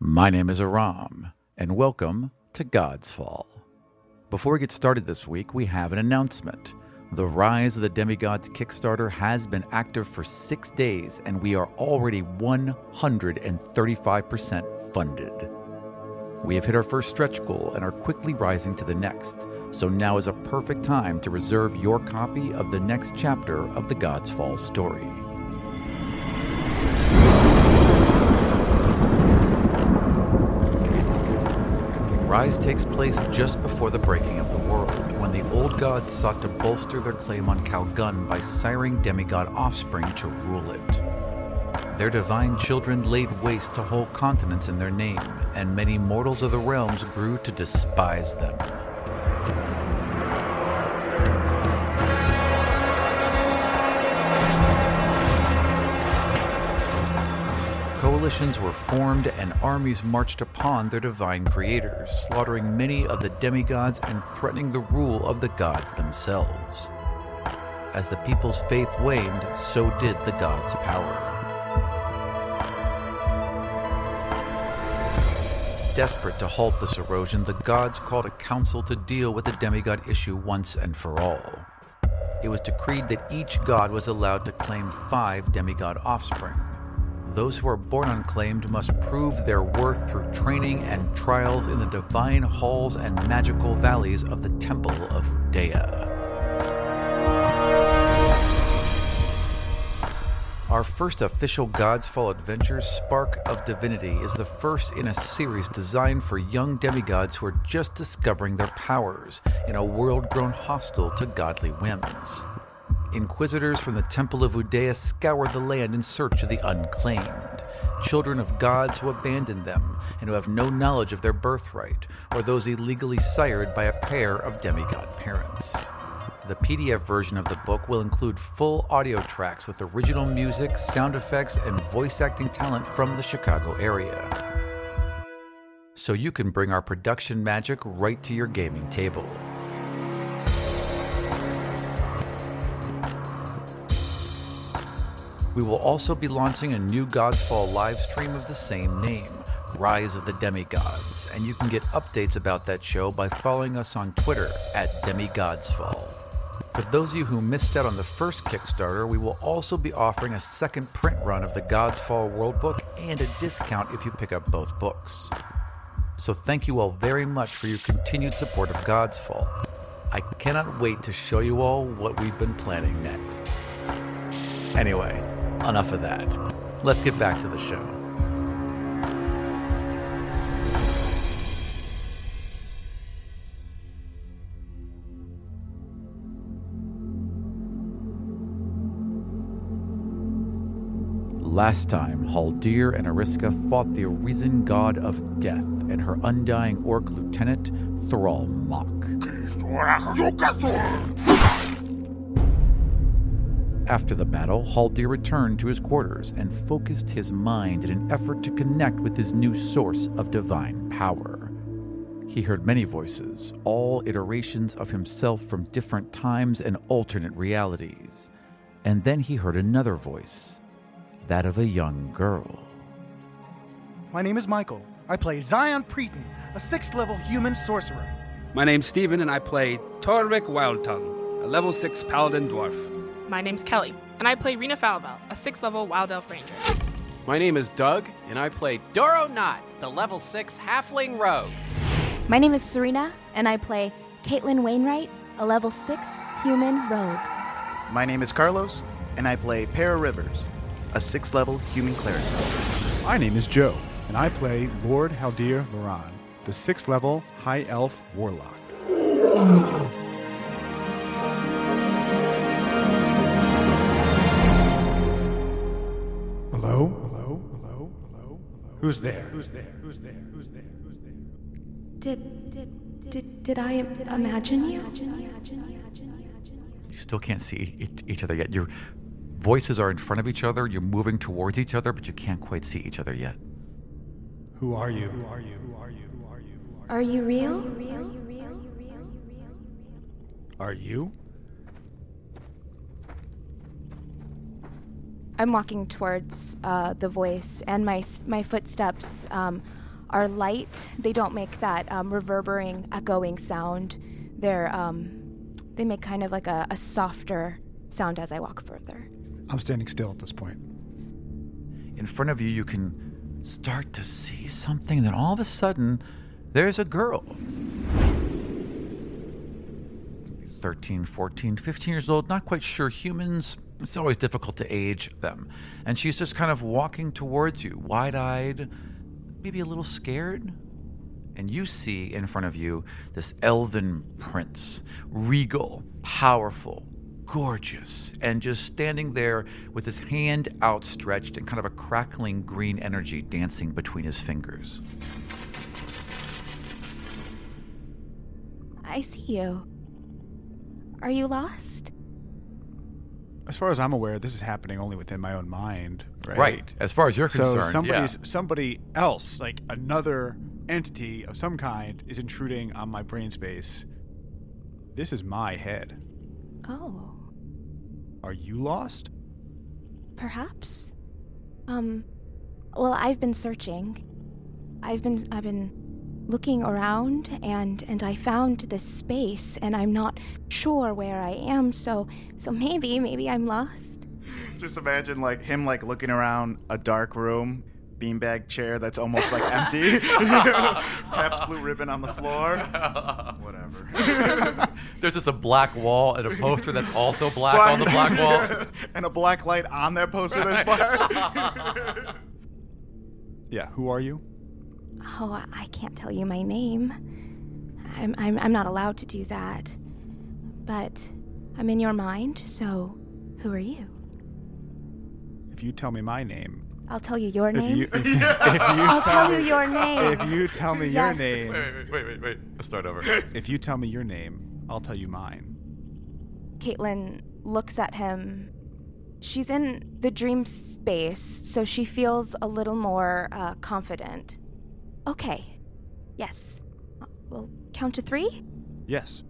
My name is Aram, and welcome to Godsfall. Before we get started this week, we have an announcement. The Rise of the Demigods Kickstarter has been active for six days, and we are already 135% funded. We have hit our first stretch goal and are quickly rising to the next, so now is a perfect time to reserve your copy of the next chapter of the Godsfall story. Rise takes place just before the breaking of the world, when the old gods sought to bolster their claim on Khalgun by siring demigod offspring to rule it. Their divine children laid waste to whole continents in their name, and many mortals of the realms grew to despise them. Coalitions were formed and armies marched upon their divine creators, slaughtering many of the demigods and threatening the rule of the gods themselves. As the people's faith waned, so did the gods' power. Desperate to halt this erosion, the gods called a council to deal with the demigod issue once and for all. It was decreed that each god was allowed to claim five demigod offspring. Those who are born unclaimed must prove their worth through training and trials in the divine halls and magical valleys of the Temple of Udea. Our first official Godsfall adventure, Spark of Divinity, is the first in a series designed for young demigods who are just discovering their powers in a world grown hostile to godly whims. Inquisitors from the Temple of Udea scoured the land in search of the unclaimed, children of gods who abandoned them and who have no knowledge of their birthright, or those illegally sired by a pair of demigod parents. The PDF version of the book will include full audio tracks with original music, sound effects, and voice acting talent from the Chicago area. So you can bring our production magic right to your gaming table. We will also be launching a new Godsfall live stream of the same name, Rise of the Demigods, and you can get updates about that show by following us on Twitter at Demigodsfall. For those of you who missed out on the first Kickstarter, we will also be offering a second print run of the Godsfall World Book and a discount if you pick up both books. So thank you all very much for your continued support of Godsfall. I cannot wait to show you all what we've been planning next. Anyway, enough of that. Let's get back to the show. Last time, Haldir and Ariska fought the arisen god of death and her undying orc lieutenant, Thrall Mock. After the battle, Haldir returned to his quarters and focused his mind in an effort to connect with his new source of divine power. He heard many voices, all iterations of himself from different times and alternate realities. And then he heard another voice, that of a young girl. My name is Michael. I play Xion Praeten, a sixth level human sorcerer. My name's Stephen, and I play Torrvic Wildtongue, a level 6 paladin dwarf. My name's Kelly, and I play Rina Falaval, a 6th level Wild Elf Ranger. My name is Doug, and I play Dorro Knott, the level 6 Halfling Rogue. My name is Surena, and I play Caitlyn Wainrite, a level 6 human rogue. My name is Carlos, and I play Pera Rivers, a sixth level human cleric. My name is Joe, and I play Lord Haldir Loran, the sixth level high elf warlock. Who's there? Who's there? Who's there? Who's there? Who's there? Did did did, did I imagine you? You still can't see each- each other yet. Your voices are in front of each other, you're moving towards each other, but you can't quite see each other yet. Who are you? Who are you? Who are you? Who are you? Who are you real? Are you real? Are you? I'm walking towards uh, the voice, and my my footsteps um, are light. They don't make that um, reverberating, echoing sound. They're um, they make kind of like a, a softer sound as I walk further. I'm standing still at this point. In front of you, you can start to see something. Then all of a sudden, there's a girl. 13, 14, 15 years old, not quite sure. Humans, it's always difficult to age them. And she's just kind of walking towards you, wide eyed, maybe a little scared. And you see in front of you this elven prince, regal, powerful, gorgeous, and just standing there with his hand outstretched and kind of a crackling green energy dancing between his fingers. I see you. Are you lost? As far as I'm aware, this is happening only within my own mind, right? Right. As far as you're So concerned, somebody's yeah. somebody else, like another entity of some kind, is intruding on my brain space. This is my head. Oh, Are you lost? perhaps. Um, well, I've been searching. I've been I've been looking around and and I found this space and I'm not sure where I am. So so maybe maybe I'm lost. Just imagine like him like looking around a dark room, beanbag chair that's almost like empty. Pabst blue ribbon on the floor. Whatever. There's just a black wall and a poster that's also black on the black wall. and a black light on that poster that's black. Yeah. Who are you? Oh, I can't tell you my name. I'm I'm I'm not allowed to do that. But I'm in your mind. So who are you? If you tell me my name, I'll tell you your name. if, you- if you I'll tell you me- your name. If you tell me your Yes. name, Wait, wait, wait, wait. Let's start over. if you tell me your name, I'll tell you mine. Caitlyn looks at him. She's in the dream space, so she feels a little more uh, confident. Okay. Yes. Uh, We'll count to three. Yes.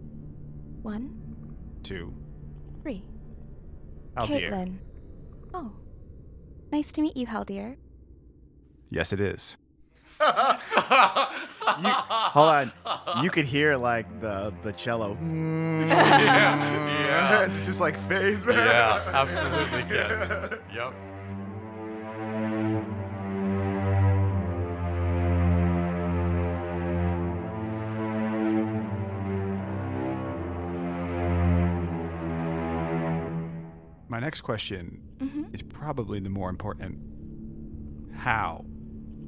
One, Two. three. Aldir. Caitlyn. Oh. Nice to meet you, Haldir. Yes, it is. You, hold on. You could hear like the the cello. yeah. it's just like fades. Yeah, absolutely can. Yep. My next question Mm-hmm. is probably the more important. How?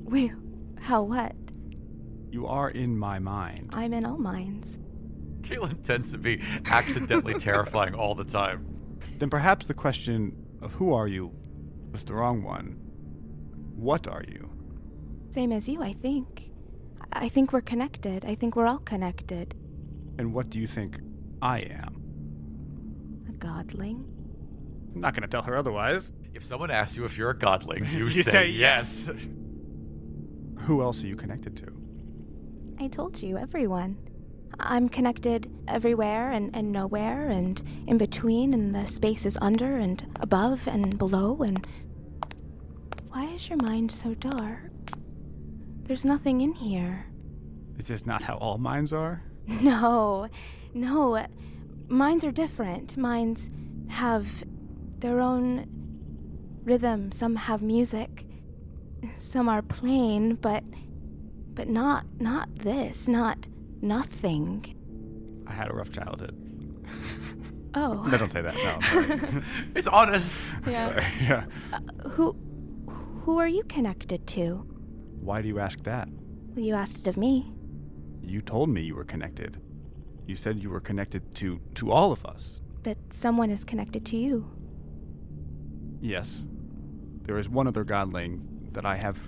Wait, how what? You are in my mind. I'm in all minds. Caitlyn tends to be accidentally terrifying all the time. Then perhaps the question of who are you was the wrong one. What are you? Same as you, I think. I I think we're connected. I think we're all connected. And what do you think I am? A godling. I'm not going to tell her otherwise. If someone asks you if you're a godling, you, You say, say yes. Who else are you connected to? I told you, everyone. I'm connected everywhere and, and nowhere and in between and the spaces under and above and below and. Why is your mind so dark? There's nothing in here. Is this not how all minds are? No, no. Minds are different. Minds have their own rhythm. Some have music. Some are plain, but but not not this. Not nothing. I had a rough childhood. Oh. No, don't say that. No. It's honest. Yeah. sorry. Yeah. Uh, who who are you connected to? Why do you ask that? Well, you asked it of me. You told me you were connected. You said you were connected to to all of us. But someone is connected to you. Yes. There is one other godling that I have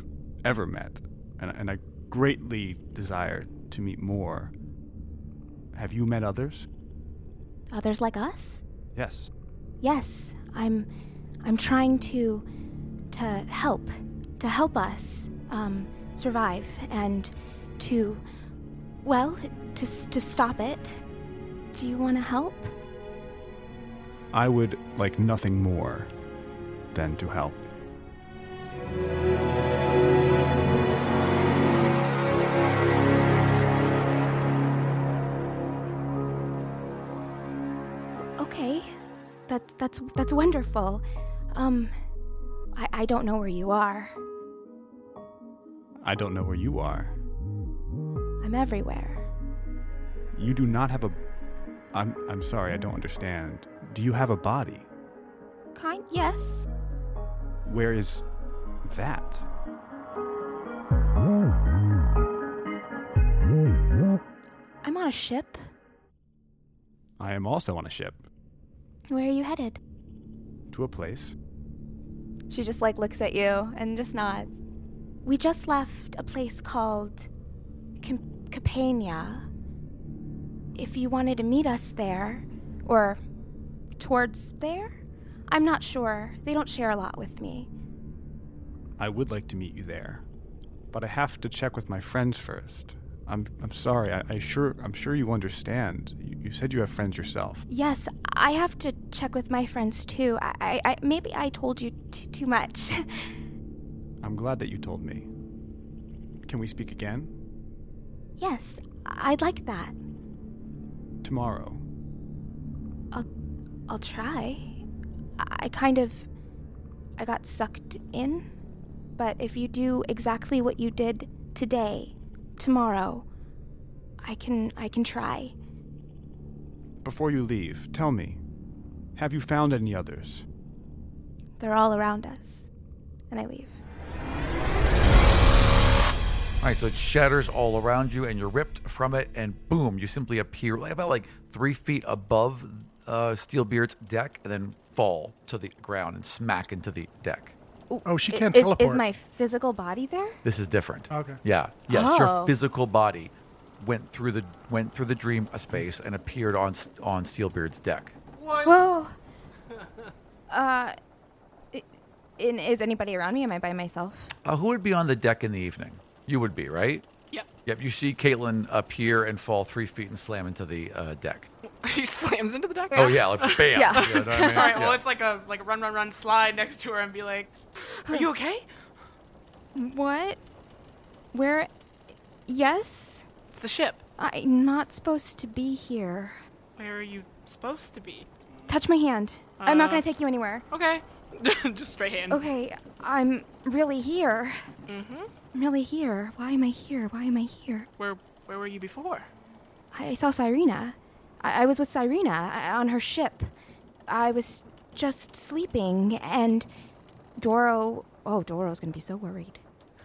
ever met, and, and I greatly desire to meet more. Have you met others? Others like us? Yes. Yes, I'm I'm trying to to help to help us um, survive and to well to to stop it. Do you want to help? I would like nothing more than to help. Okay, that, that's, that's wonderful. Um, I, I don't know where you are. I don't know where you are. I'm everywhere. You do not have a. I'm, I'm sorry, I don't understand. Do you have a body? Kind, yes. Where is that? I'm on a ship. I am also on a ship Where are you headed? to a place. She just like looks at you and just nods. We just left a place called Cam- Capania. If you wanted to meet us there, or towards there, I'm not sure. They don't share a lot with me. I would like to meet you there, but I have to check with my friends first. I'm, I'm sorry. I, I sure I'm sure you understand. You, you said you have friends yourself. Yes, I have to check with my friends too. I, I, maybe I told you t- too much. I'm glad that you told me. Can we speak again yes, I'd like that. tomorrow? I'll, I'll try. I, I kind of, I got sucked in. But if you do exactly what you did today, tomorrow, I can, I can try. Before you leave, tell me, have you found any others? They're all around us, and I leave. All right, so it shatters all around you, and you're ripped from it, and boom, you simply appear like about like three feet above uh, Steelbeard's deck, and then fall to the ground and smack into the deck. Oh, she can't is, teleport. Is my physical body there? This is different. Okay. Yeah. Yes, Oh. your physical body went through the went through the dream space and appeared on S- on Steelbeard's deck. Whoa. Uh, i- in, is anybody around me? Am I by myself? Uh, who would be on the deck in the evening? You would be, right? Yep. Yep. You see Caitlyn appear and fall three feet and slam into the uh, deck. she slams into the deck. Oh yeah, like bam. Yeah. You know what I mean? All right. Well, Yeah. it's like a like a run, run, run, slide next to her and be like, "Are you okay?" What? Where? Yes? It's the ship. I'm not supposed to be here. Where are you supposed to be? Touch my hand. I'm not Uh, gonna take you anywhere. Okay. Just straight hand. Okay, I'm really here. Mm-hmm. I'm really here. Why am I here? Why am I here? Where Where were you before? I, I saw Cyrena. I, I was with Cyrena I, on her ship. I was just sleeping, and Dorro. Oh, Dorro's gonna be so worried.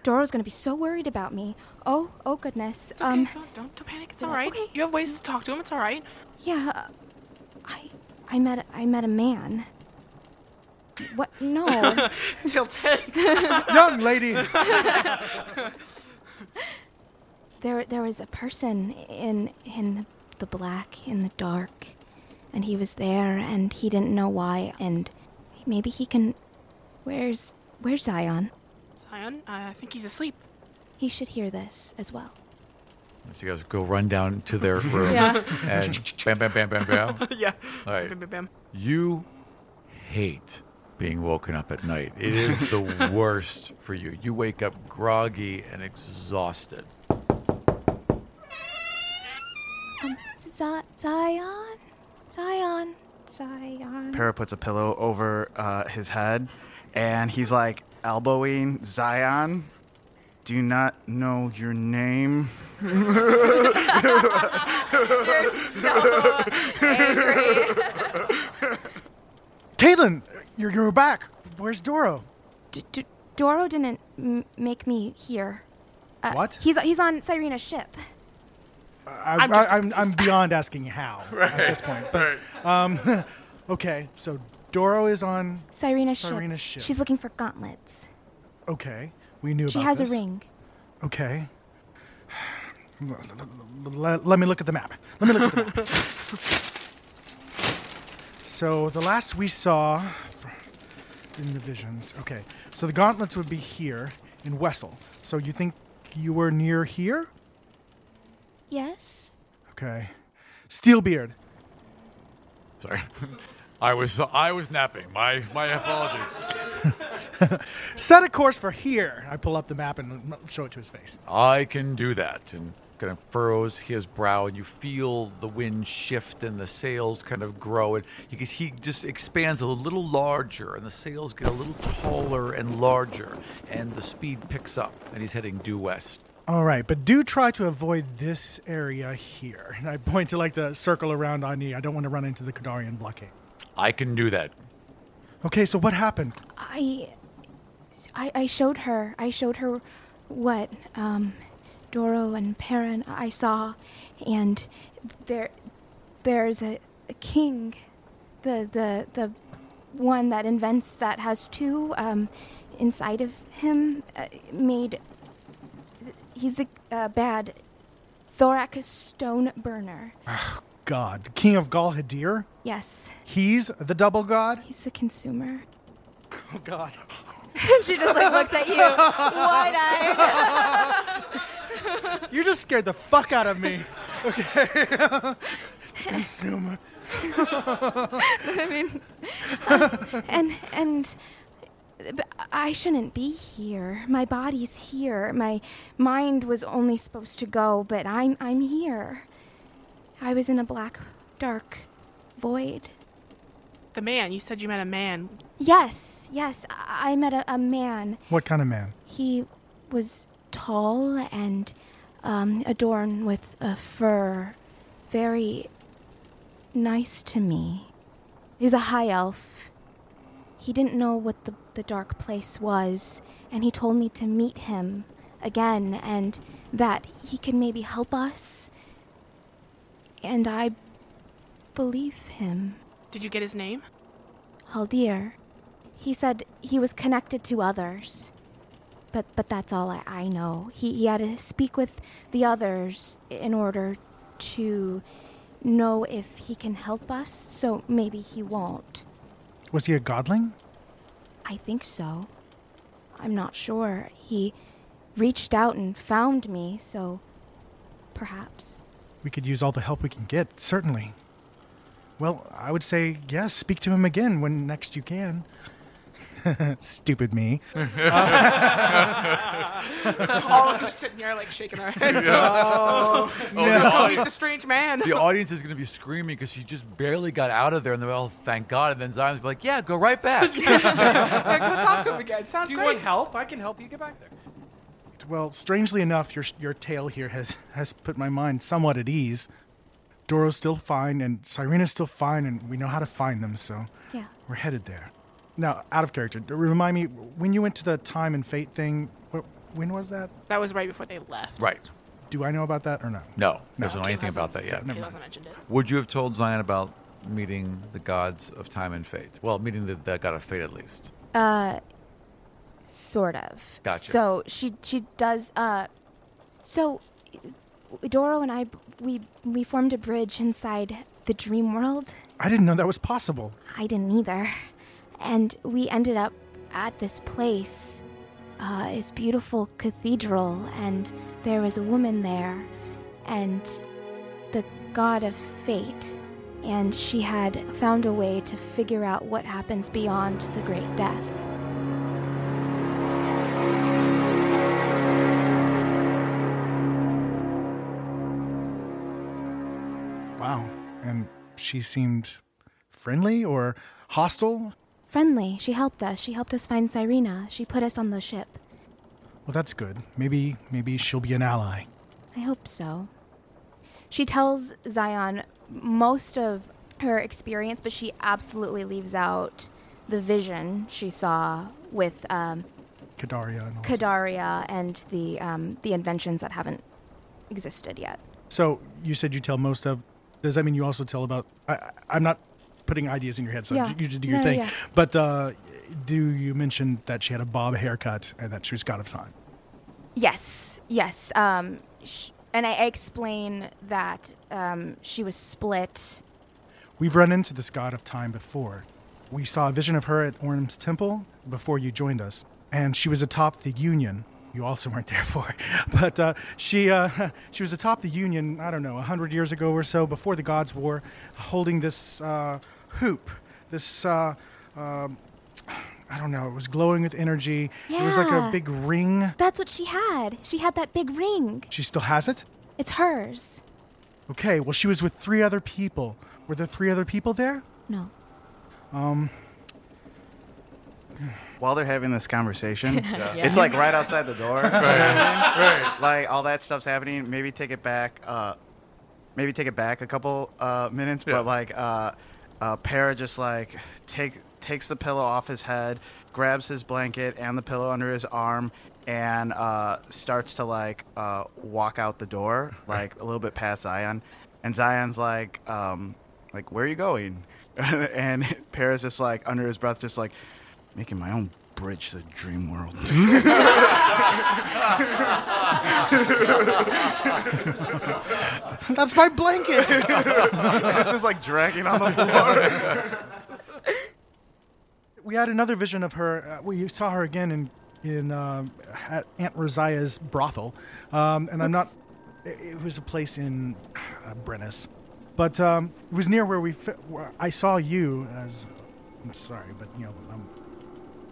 Dorro's gonna be so worried about me. Oh, oh goodness. It's okay. Um, don't, don't don't panic. It's all right. okay. You have ways to talk to him. It's all right. yeah. uh, I, I met, I met a man. What? No. Tilted. Young lady. There, there was a person in in the black, in the dark, and he was there, and he didn't know why, and maybe he can. Where's Where's Xion? Xion, uh, I think he's asleep. He should hear this as well. So you guys go run down to their room Yeah. and bam, bam, bam, bam, bam. yeah. All right. Bam, bam, bam. You hate being woken up at night. It is the worst for you. You wake up groggy and exhausted. Um, Z- Xion, Xion, Xion. Pera puts a pillow over uh, his head, and he's like elbowing Xion. Do not know your name? Caitlin, you're, you're back. Where's Dorro? D- D- Dorro didn't m- make me here. Uh, What? He's he's on Cyrena's ship. I, I'm just I, I'm, I'm beyond asking how at this point. But, um, okay, so Dorro is on. Cyrena's, Cyrena's ship. ship. She's looking for gauntlets. Okay, we knew about She has this. a ring. Okay. Let, let me look at the map. Let me look at the map. so the last we saw fr- in the visions. Okay, so the gauntlets would be here in Wessel. So you think you were near here? Yes. Okay. Steelbeard. Sorry. I was I was napping. My my apology. Set a course for here. I pull up the map and show it to his face. I can do that. And kind of furrows his brow, and you feel the wind shift and the sails kind of grow, and you can, he just expands a little larger, and the sails get a little taller and larger, and the speed picks up, and he's heading due west. All right, but do try to avoid this area here. And I point to like the circle around Ani. I don't want to run into the Kadarian blockade. I can do that. Okay, so what happened? I, I, I showed her. I showed her what um, Dorro and Perrin I saw, and there, there's a, a king, the the the one that invents that has two um, inside of him uh, made. He's the uh, bad Thorak stone burner. Oh, God, the king of Galhadir? Yes, He's the double god? he's the consumer. Oh, God. she just like looks at you, wide-eyed. You just scared the fuck out of me. Okay. Consumer. I mean, um, and and I shouldn't be here. My body's here. My mind was only supposed to go, but I'm I'm here. I was in a black, dark void. The man, you said you met a man. Yes, yes, I, I met a, a man. What kind of man? He was tall and um, adorned with a fur, very nice to me. He was a high elf. He didn't know what the, the dark place was, and he told me to meet him again and that he could maybe help us. And I believe him. Did you get his name? Haldir. He said he was connected to others. But but that's all I, I know. He, he had to speak with the others in order to know if he can help us, so maybe he won't. Was he a godling? I think so. I'm not sure. He reached out and found me, so perhaps. We could use all the help we can get, certainly. Well, I would say yes, speak to him again when next you can. Stupid me. All of us are sitting here like shaking our heads. Oh, oh the, Go meet the strange man. the audience is going to be screaming because she just barely got out of there, and they're all, thank God. And then Xion's be like, yeah, go right back. Yeah, go talk to him again. Sounds Do you great. want help? I can help you get back there. Well, strangely enough, your your tale here has has put my mind somewhat at ease. Dorro's still fine, and Cyrena's still fine, and we know how to find them, so Yeah. we're headed there. Now, out of character, remind me when you went to the time and fate thing. What, when was that? That was right before they left. right. Do I know about that or no? No, doesn't know Caleb anything about that yet. Caleb hasn't mentioned it. Would you have told Xion about meeting the gods of time and fate? Well, meeting the, the god of fate at least. Uh, sort of. Gotcha. So she she does. Uh, so Dorro and I we we formed a bridge inside the dream world. I didn't know that was possible. I didn't either, and we ended up at this place, uh, this beautiful cathedral, and there was a woman there, and the god of fate. And she had found a way to figure out what happens beyond the great death. Wow. And she seemed friendly or hostile? Friendly. She helped us. She helped us find Cyrena. She put us on the ship. Well, that's good. Maybe maybe she'll be an ally. I hope so. She tells Xion most of her experience, but she absolutely leaves out the vision she saw with um, Kadaria and all. Kadaria and the um, the inventions that haven't existed yet. So you said you tell most of. Does that mean you also tell about? I- I'm not putting ideas in your head, so Yeah. you just do your No, thing. yeah. But uh, do you mention that she had a bob haircut and that she was god of time? Yes, yes. Um, sh- and I explain that um, she was split. We've run into this god of time before. We saw a vision of her at Orm's temple before you joined us, and she was atop the Union. You also weren't there for, but uh, she uh, she was atop the Union. I don't know, a hundred years ago or so, before the Gods' War, holding this uh, hoop, this. Uh, um I don't know. It was glowing with energy. It was like a big ring. That's what she had. She had that big ring. She still has it. It's hers. Okay, well, she was with three other people. Were there three other people there? No. Um, While they're having this conversation, Yeah. it's like right outside the door. right, right. Like all that stuff's happening. Maybe take it back. Uh, maybe take it back a couple uh, minutes. But like, uh, uh, Pera just like take takes the pillow off his head, grabs his blanket and the pillow under his arm, and uh, starts to like uh, walk out the door, like a little bit past Xion. And Xion's like, um, like, where are you going? and Pera's just like under his breath, just like making my own bridge to the dream world. that's my blanket. this is like dragging on the floor. we had another vision of her. Uh, we saw her again in in um, at Aunt Rosiah's brothel, um, and I'm not. It, it was a place in uh, Brennus, but um, it was near where we. Fi- where I saw you as. I'm sorry, but you know, I'm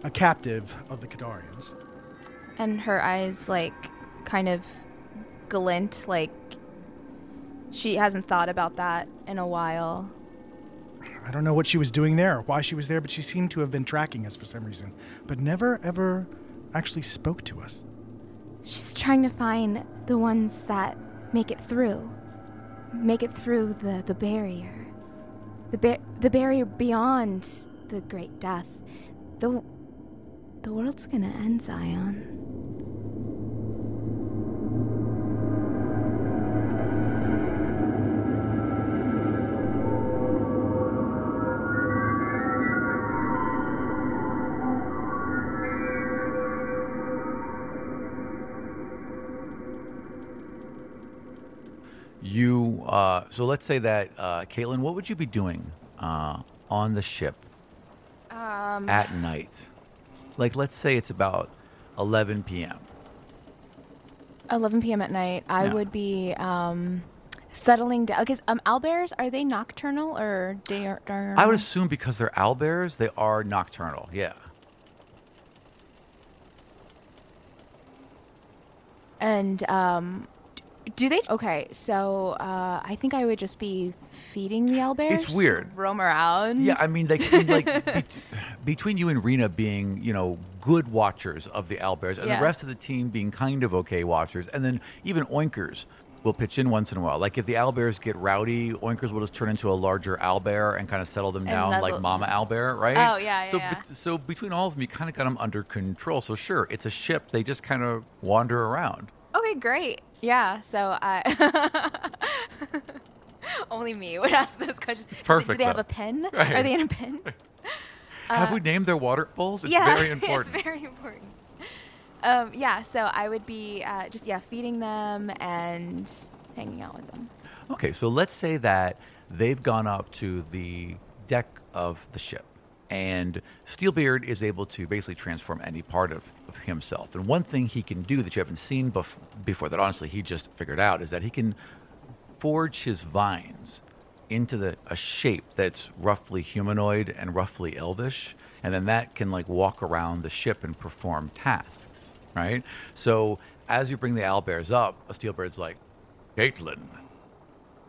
a captive of the Kadarians. And her eyes, like, kind of glint, like she hasn't thought about that in a while. I don't know what she was doing there, why she was there, but she seemed to have been tracking us for some reason, but never ever actually spoke to us. She's trying to find the ones that make it through. Make it through the, the barrier. The, ba- the barrier beyond the great death. The, the world's gonna end, Xion. You, uh, so let's say that, uh, Caitlyn, what would you be doing uh, on the ship Um, at night? Like, let's say it's about 11 p.m. 11 p.m. at night, I Yeah. would be um, settling down. Because um, owlbears, are they nocturnal or day or I would assume because they're owlbears, they are nocturnal. Yeah. And um, do they? Okay, so uh, I think I would just be feeding the owlbears. It's weird. Roam around. Yeah, I mean, like, like bet- between you and Rina being, you know, good watchers of the owlbears, and Yeah. the rest of the team being kind of okay watchers, and then even oinkers will pitch in once in a while. Like if the owlbears get rowdy, oinkers will just turn into a larger owlbear and kind of settle them And down like nuzzle- Mama Owlbear, right? Oh, yeah, So, yeah, bet- so between all of them, you kind of got them under control. So sure, it's a ship; they just kind of wander around. Okay, great. Yeah, so I. Only me would ask those questions. It's perfect, Do they have a pen? Right. Are they in a pen? Have Uh, we named their water bowls? It's yeah, very important. it's very important. Um, yeah, so I would be uh, just yeah feeding them and hanging out with them. Okay, so let's say that they've gone up to the deck of the ship, and Steelbeard is able to basically transform any part of, of himself. And one thing he can do that you haven't seen bef- before, that honestly he just figured out, is that he can forge his vines into the a shape that's roughly humanoid and roughly elvish, and then that can like walk around the ship and perform tasks, right? So as you bring the owlbears up, a Steelbeard's like, Caitlyn,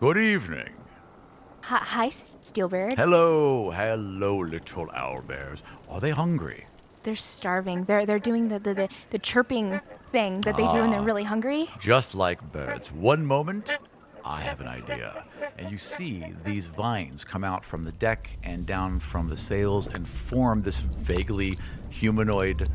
good evening. Hi, hi Steelbeard. Hello, hello, little owlbears. Are they hungry? They're starving. They're they're doing the the, the, the chirping thing that they do when they're Ah. really hungry. Just like birds. One moment, I have an idea. And you see these vines come out from the deck and down from the sails and form this vaguely humanoid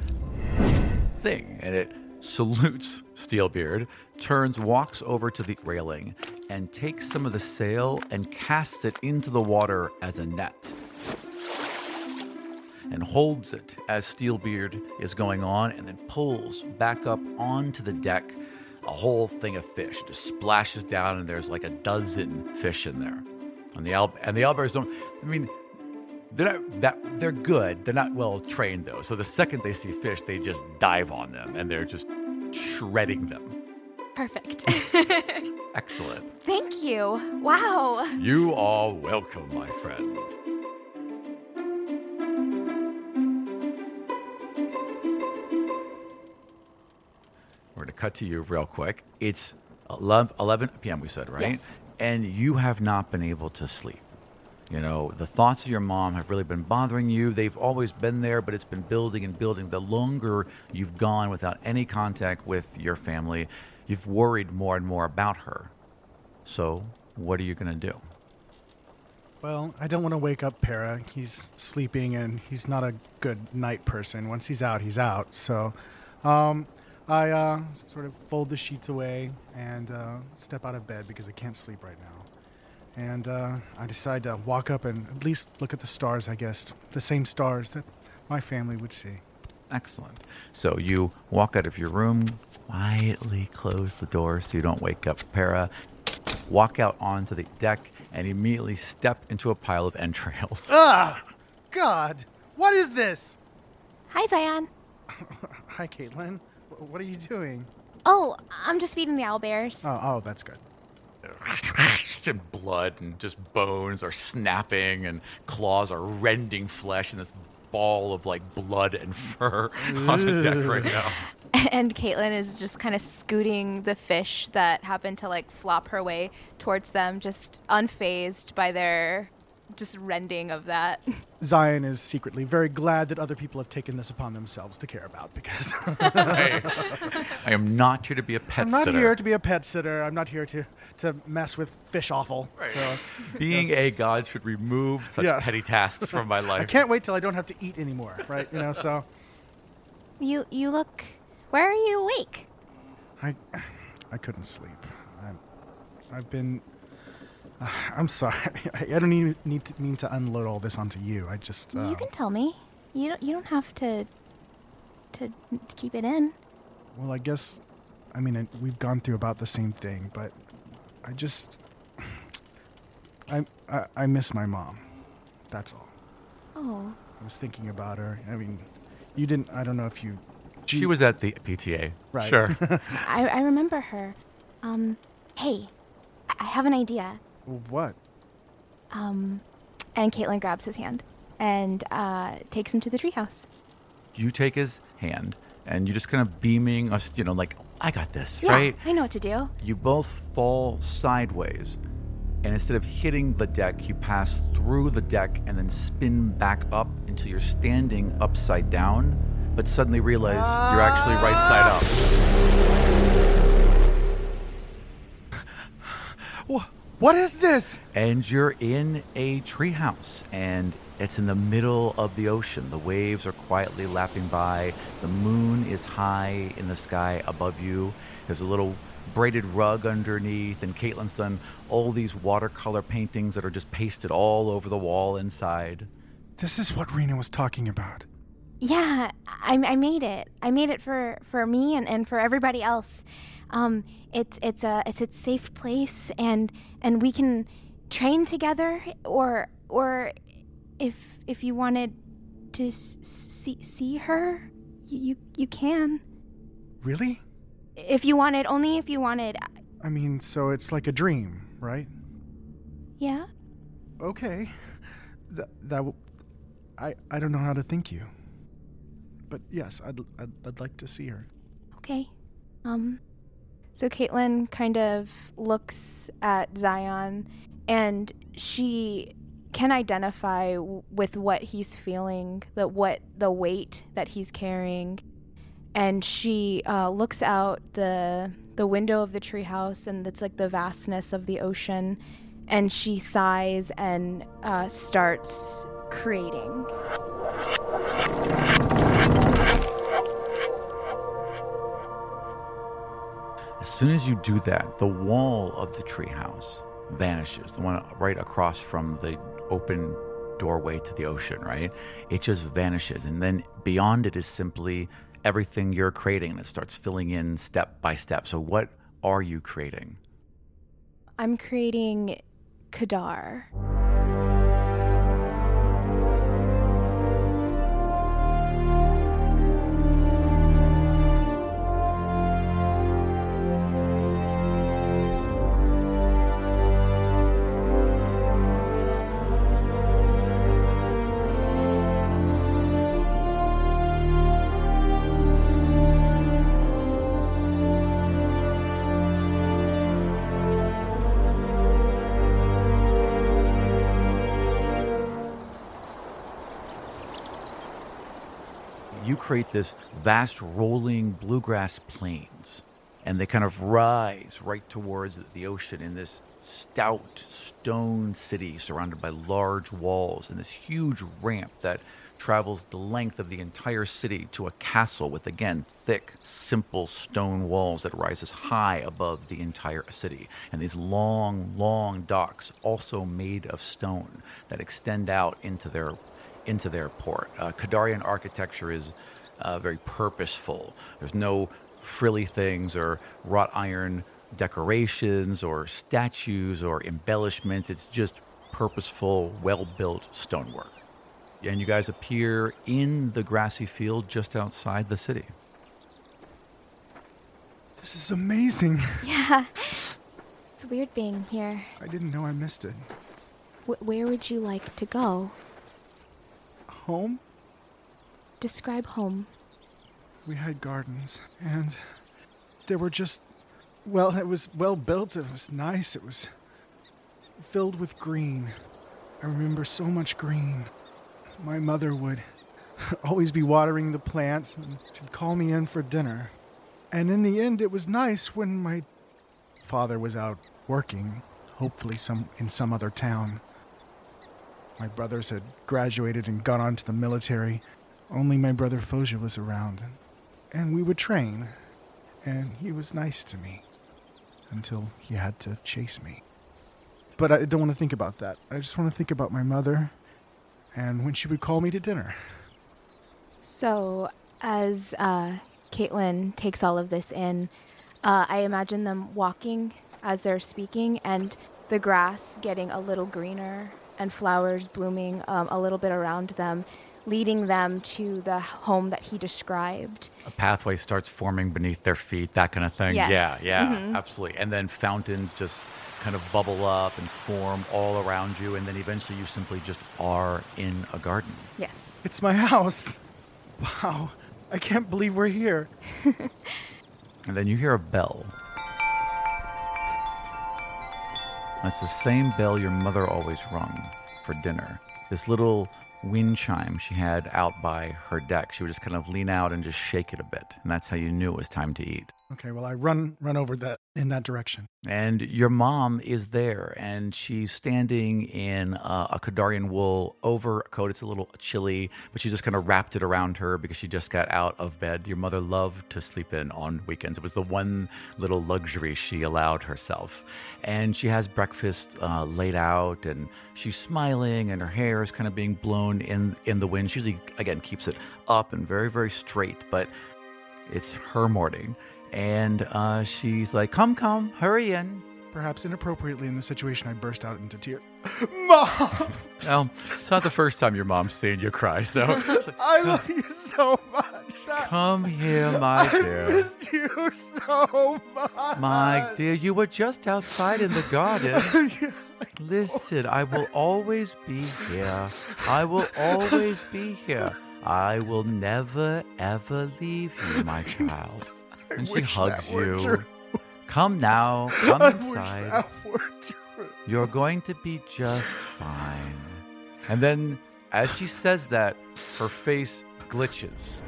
thing. And it salutes Steelbeard, turns, walks over to the railing, and takes some of the sail and casts it into the water as a net. And holds it as Steelbeard is going on, and then pulls back up onto the deck a whole thing of fish. It Just splashes down, and there's like a dozen fish in there. And the al- and the owlbears don't. I mean, they're not that they're good. They're not well trained though. So the second they see fish, they just dive on them, and they're just shredding them. Perfect. Excellent. Thank you. Wow. You are welcome, my friend. We're going to cut to you real quick. It's 11, 11 p.m. We said right, Yes. and you have not been able to sleep. You know, the thoughts of your mom have really been bothering you. They've always been there, but it's been building and building. The longer you've gone without any contact with your family, you've worried more and more about her. So, what are you going to do? Well, I don't want to wake up Pera. He's sleeping and he's not a good night person. Once he's out, he's out. So um, I uh, sort of fold the sheets away and uh, step out of bed because I can't sleep right now. And uh, I decide to walk up and at least look at the stars, I guess. The same stars that my family would see. Excellent. So you walk out of your room, quietly close the door so you don't wake up Pera, walk out onto the deck, and immediately step into a pile of entrails. Ah! God! What is this? Hi, Xion. Hi, Caitlyn. What are you doing? Oh, I'm just feeding the owlbears. Oh, oh, that's good. Just in blood and just bones are snapping and claws are rending flesh and this ball of like blood and fur on the deck right now. and Caitlyn is just kind of scooting the fish that happen to like flop her way towards them, just unfazed by their just rending of that. Xion is secretly very glad that other people have taken this upon themselves to care about because I, I am not here to be a pet I'm not sitter. here to be a pet sitter. I'm not here to, to mess with fish offal. So Being a god should remove such Yes. petty tasks from my life. I can't wait till I don't have to eat anymore, right? You know, so You you look. Where are you awake? I I couldn't sleep. I'm, I've been. I'm sorry. I, I don't even need to, mean to unload all this onto you. I just. Uh, You can tell me. You don't. You don't have to. To, to keep it in. Well, I guess. I mean, it, we've gone through about the same thing, but I just. I, I I miss my mom. That's all. Oh. I was thinking about her. I mean, you didn't. I don't know if you. She was at the PTA. Right. Sure. I I remember her. Um. Hey, I- I have an idea. What? Um. And Caitlyn grabs his hand and uh, takes him to the treehouse. you take his hand and you're just kind of beaming us, you know, like, I got this, Yeah, right? I know what to do. You both fall sideways. And instead of hitting the deck, you pass through the deck and then spin back up until you're standing upside down, but suddenly realize you're actually right side up. Wha- What is this? And you're in a treehouse, and it's in the middle of the ocean. The waves are quietly lapping by. The moon is high in the sky above you. There's a little braided rug underneath, and Caitlyn's done all these watercolor paintings that are just pasted all over the wall inside. This is what Rina was talking about. Yeah, I, I made it. I made it for, for me and, and for everybody else. Um, it's it's a it's a safe place, and and we can train together, or or if if you wanted to see see her, you you, can. Really? If you wanted, only if you wanted. I mean, so it's like a dream, right? Yeah. Okay. That that w- I I don't know how to thank you. But yes, I'd I'd, I'd like to see her. Okay. Um so Caitlyn kind of looks at Xion and she can identify with what he's feeling, the what the weight that he's carrying. And she uh, looks out the the window of the treehouse, and it's like the vastness of the ocean. And she sighs and uh, starts creating. As soon as you do that, the wall of the treehouse vanishes. The one right across from the open doorway to the ocean, right? It just vanishes. And then beyond it is simply everything you're creating it starts filling in step by step. So, what are you creating? I'm creating Kadar. Create this vast rolling bluegrass plains. And they kind of rise right towards the ocean in this stout stone city surrounded by large walls and this huge ramp that travels the length of the entire city to a castle with, again, thick, simple stone walls that rises high above the entire city. And these long, long docks, also made of stone, that extend out into their, into their port. Uh, architecture is uh, very purposeful. There's no frilly things or wrought iron decorations or statues or embellishments. It's just purposeful, well built stonework and you guys appear in the grassy field just outside the city. This is amazing. Yeah. It's weird being here. I didn't know I missed it. W- where would you like to go? Home? Describe home. We had gardens, and they were just. Well, it was well built, it was nice, it was filled with green. I remember so much green my mother would always be watering the plants and she'd call me in for dinner. And in the end, it was nice when my father was out working, hopefully some in some other town. My brothers had graduated and gone on to the military. Only my brother Foja was around, and we would train. And he was nice to me until he had to chase me. But I don't want to think about that. I just want to think about my mother and when she would call me to dinner. So, as uh, Caitlyn takes all of this in, uh, I imagine them walking as they're speaking and the grass getting a little greener and flowers blooming um, a little bit around them, leading them to the home that he described. A pathway starts forming beneath their feet, that kind of thing. Yes. Yeah, yeah, Mhm. absolutely. And then fountains just kind of bubble up and form all around you, and then eventually you simply just are in a garden. Yes. It's my house. Wow. I can't believe we're here. And then you hear a bell. That's the same bell your mother always rung for dinner. This little wind chime she had out by her deck. She would just kind of lean out and just shake it a bit. And that's how you knew it was time to eat. Okay, well I run run over that in that direction. And your mom is there, and she's standing in uh, a Kadarian wool overcoat. It's a little chilly, but she just kind of wrapped it around her because she just got out of bed. Your mother loved to sleep in on weekends. It was the one little luxury she allowed herself. And she has breakfast uh, laid out, and she's smiling, and her hair is kind of being blown in in the wind. She usually, again, keeps it up and very, very straight, but it's her morning. And uh, she's like, Come, come, hurry in. Perhaps inappropriately in the situation, I burst out into tears. Mom, Well, it's not the first time your mom's seen you cry, so like, I love you so much. Come here, my I dear. missed you so much. My dear, you were just outside in the garden. Listen, I will always be here. I will always be here. I will never, ever leave you, my child. And she hugs you. true. Come now, come I inside. that were true. You're going to be just fine. And then, as she says that, her face glitches.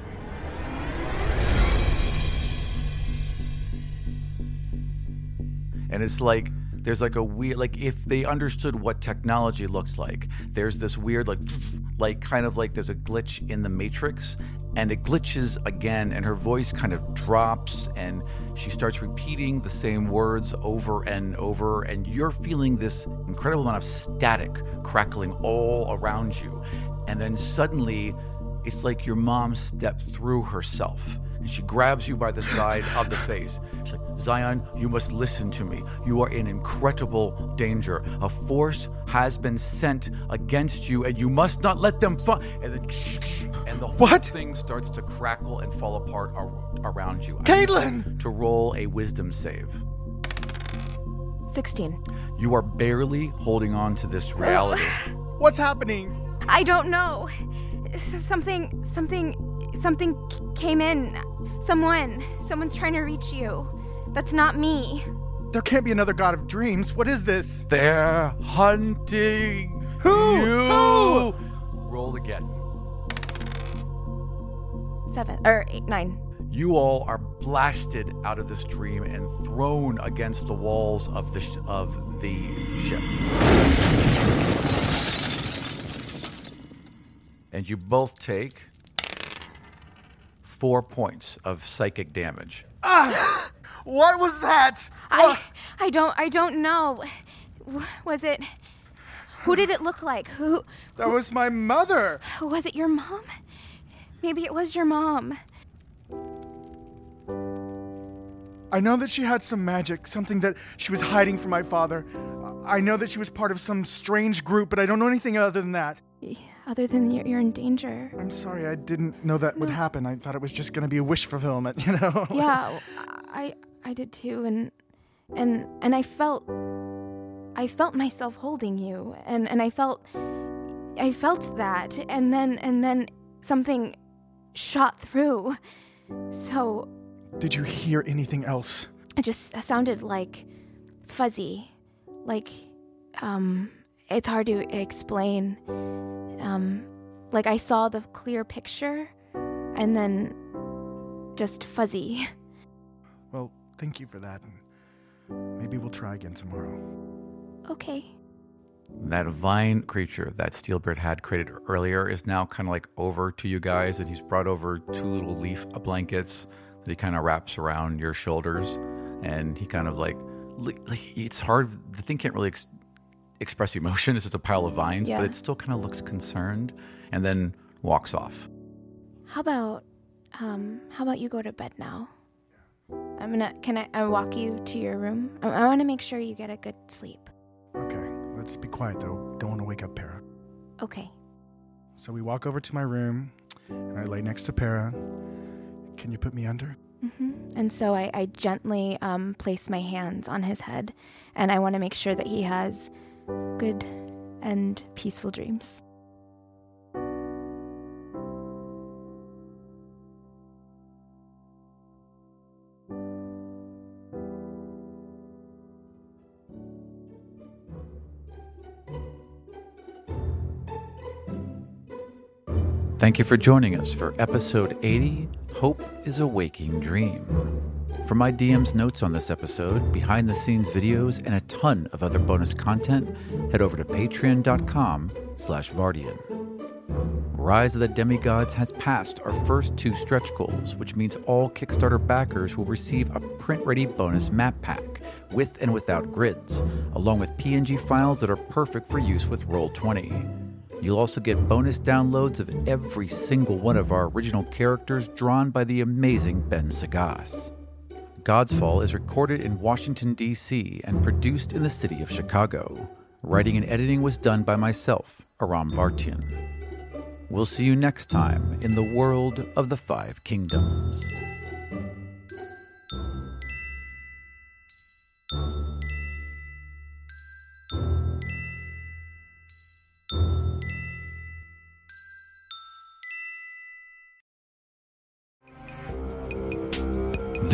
And it's like, there's like a weird, like if they understood what technology looks like, there's this weird, like, like kind of like there's a glitch in the matrix and it glitches again and her voice kind of drops and she starts repeating the same words over and over and you're feeling this incredible amount of static crackling all around you. And then suddenly it's like your mom stepped through herself and she grabs you by the side of the face. She's like, Xion, you must listen to me. You are in incredible danger. A force has been sent against you, and you must not let them fall. And then, and the whole What? thing starts to crackle and fall apart ar- around you. I Caitlyn! To roll a wisdom save. 16. You are barely holding on to this reality. What's happening? I don't know. Something, something, something came in. Someone, someone's trying to reach you. That's not me. There can't be another god of dreams. What is this? They're hunting Who? you. Who? Roll again. seven or eight, nine. You all are blasted out of this dream and thrown against the walls of the sh- of the ship. And you both take four points of psychic damage. What was that? I I don't I don't know. Was it? Who did it look like? Who That was my mother. was it? Your mom? Maybe it was your mom. I know that she had some magic, something that she was hiding from my father. I know that she was part of some strange group, but I don't know anything other than that. Other than you're, you're in danger. I'm sorry, I didn't know that would happen. I thought it was just going to be a wish fulfillment, you know? Yeah, I I did too, and and and I felt I felt myself holding you, and and I felt I felt that, and then and then something shot through. So Did you hear anything else? it just sounded like fuzzy, like um, it's hard to explain. Um, like I saw the clear picture, and then just fuzzy. Well, thank you for that. And maybe we'll try again tomorrow. Okay. That vine creature that Steelbeard had created earlier is now kind of like over to you guys, and he's brought over two little leaf blankets that he kind of wraps around your shoulders, and he kind of like, like it's hard. The thing can't really ex- express emotion. It's just a pile of vines, Yeah. but it still kind of looks concerned, and then walks off. How about um how about you go to bed now? I'm gonna can I, I walk you to your room? I, I want to make sure you get a good sleep. Okay, let's be quiet though. Don't want to wake up Pera. Okay. So we walk over to my room, and I lay next to Pera. Can you put me under? Mm-hmm. And so I, I gently um, place my hands on his head, and I want to make sure that he has good and peaceful dreams. Thank you for joining us for episode 80 Hope is a Waking Dream. For my DM's notes on this episode, behind the scenes videos, and a ton of other bonus content, head over to patreon.com slash Vartian. Rise of the Demigods has passed our first two stretch goals, which means all Kickstarter backers will receive a print-ready bonus map pack with and without grids, along with PNG files that are perfect for use with Roll20. You'll also get bonus downloads of every single one of our original characters drawn by the amazing Ben Sagas. Godsfall is recorded in Washington, D.C., and produced in the city of Chicago. Writing and editing was done by myself, Aram Vartian. We'll see you next time in the world of the Five Kingdoms.